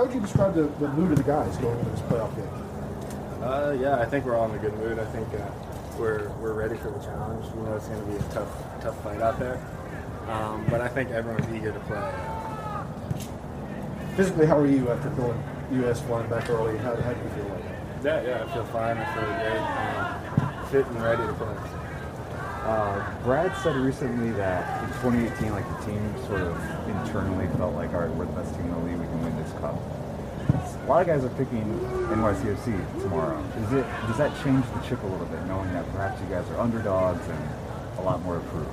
how would you describe the, the mood of the guys going into this playoff game? Uh, yeah, I think we're all in a good mood. I think uh, we're we're ready for the challenge. We know it's going to be a tough tough fight out there, um, but I think everyone's eager to play. Physically, how are you after going U.S. flying back early? How, how do you feel like? Yeah, yeah, I feel fine. I feel great. Um, fit and ready to play. Uh, Brad said recently that in 2018, like the team sort of internally felt like, all right, we're the best team in the league, we can win this cup. A lot of guys are picking NYCFC tomorrow. Is it does that change the chip a little bit, knowing that perhaps you guys are underdogs and a lot more to prove?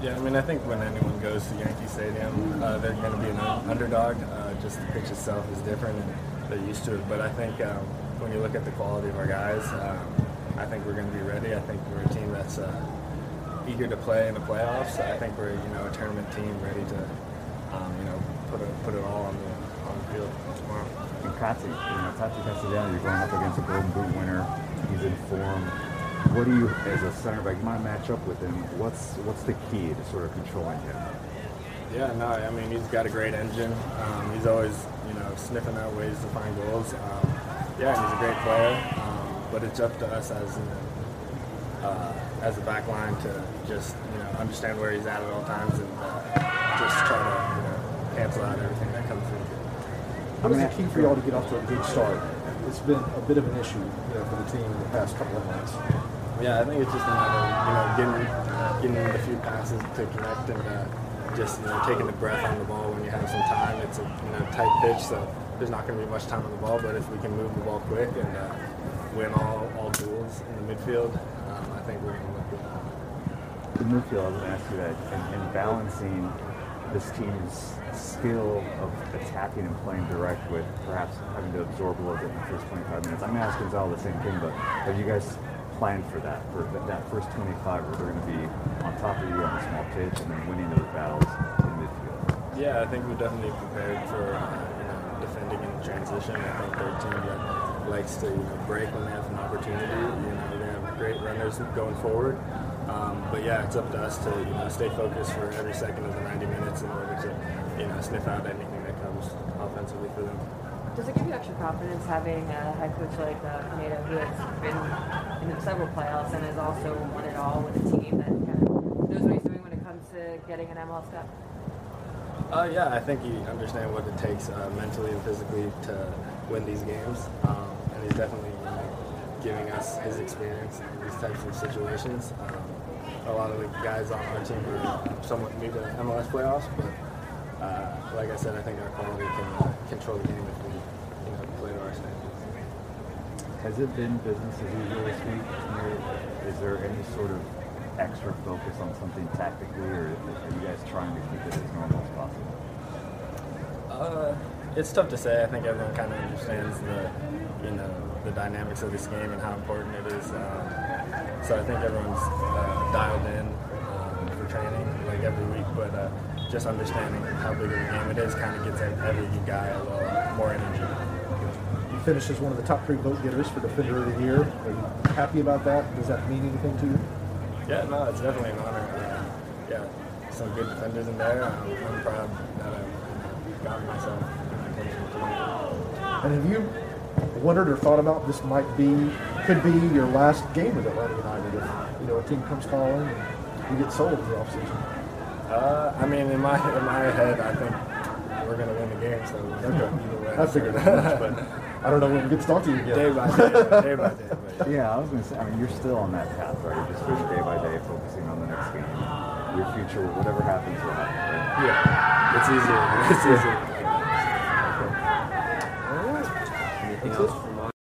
Yeah, I mean, I think when anyone goes to Yankee Stadium, uh, they're going to be an underdog. Uh, just the pitch itself is different, and they're used to it. But I think um, when you look at the quality of our guys, um, I think we're going to be ready. I think we're a team that's uh, eager to play in the playoffs. I think we're you know a tournament team ready to um, you know put it put it all on the on the field tomorrow. And Taty, you know, Taty Castellano, you're going up against a Golden Boot winner. He's in form. What do you, as a center back, you might match up with him? What's what's the key to sort of controlling him? Yeah, no, I mean he's got a great engine. Um, he's always you know sniffing out ways to find goals. Um, yeah, he's a great player, um, but it's up to us as you know, uh, as a back line to just you know understand where he's at at all times and uh, just try to you know cancel out everything that comes through. What is the key for y'all to get off to a good start? It's been a bit of an issue you know, for the team in the past couple of months. Yeah, I think it's just another, you know, getting getting a few passes to connect and uh, just you know taking the breath on the ball when you have some time. It's a you know tight pitch, so there's not going to be much time on the ball. But if we can move the ball quick and uh, win all all duels in the midfield, I think we're going to look. The midfield, I was going to ask you that, and, and balancing this team's skill of attacking and playing direct with perhaps having to absorb a little bit in the first 25 minutes. I'm going to ask Gonzalo the same thing, but have you guys planned for that, for that, that first 25 where they're going to be on top of you on a small pitch and then winning those battles in midfield? Yeah, I think we're definitely prepared for uh, you know defending in transition. I think they're team that likes to you know break when they have an opportunity. You know they have great runners going forward. Um, but yeah, it's up to us to you know stay focused for every second of the 90 minutes in order to you know sniff out anything that comes offensively for them. Does it give you extra confidence having a head coach like uh, Pineda who has been in several playoffs and has also won it all with a team that kind of knows what he's doing when it comes to getting an MLS Cup? Uh, yeah, I think you understand what it takes uh, mentally and physically to win these games, um, and he's definitely you know, giving us his experience in these types of situations. Um, a lot of the guys on our team are somewhat new to MLS playoffs, but uh, like I said, I think our quality can uh, control the game if we you know, play to our standards. Has it been business as usual this week? Is there any sort of extra focus on something tactically, or are you guys trying to keep it as normal as possible? Uh, it's tough to say. I think everyone kind of understands the, you know, the dynamics of this game and how important it is. Um, so I think everyone's uh, dialed in um, for training like every week, but uh, just understanding how big of a game it is kind of gets every guy a little more energy. You finished as one of the top three vote getters for Defender of the Year. Are you happy about that? Does that mean anything to you? Yeah, no, it's definitely an honor. Uh, yeah, some good defenders in there. Um, I'm proud that I've gotten myself. And have you wondered or thought about this might be, could be your last game with Atlanta United if, you know, a team comes calling and you get sold in the offseason? Uh, I mean, in my in my head, I think we're gonna win the game. So Okay. either way, I figured that much, but I don't know when we get to talk to you again. day by day, day by day. But yeah. Yeah, I was going to say, I mean, you're still on that path, right? You're just going day by day, focusing on the next game. Your future, whatever happens, will happen, right? yeah, it's easier. It's easier. All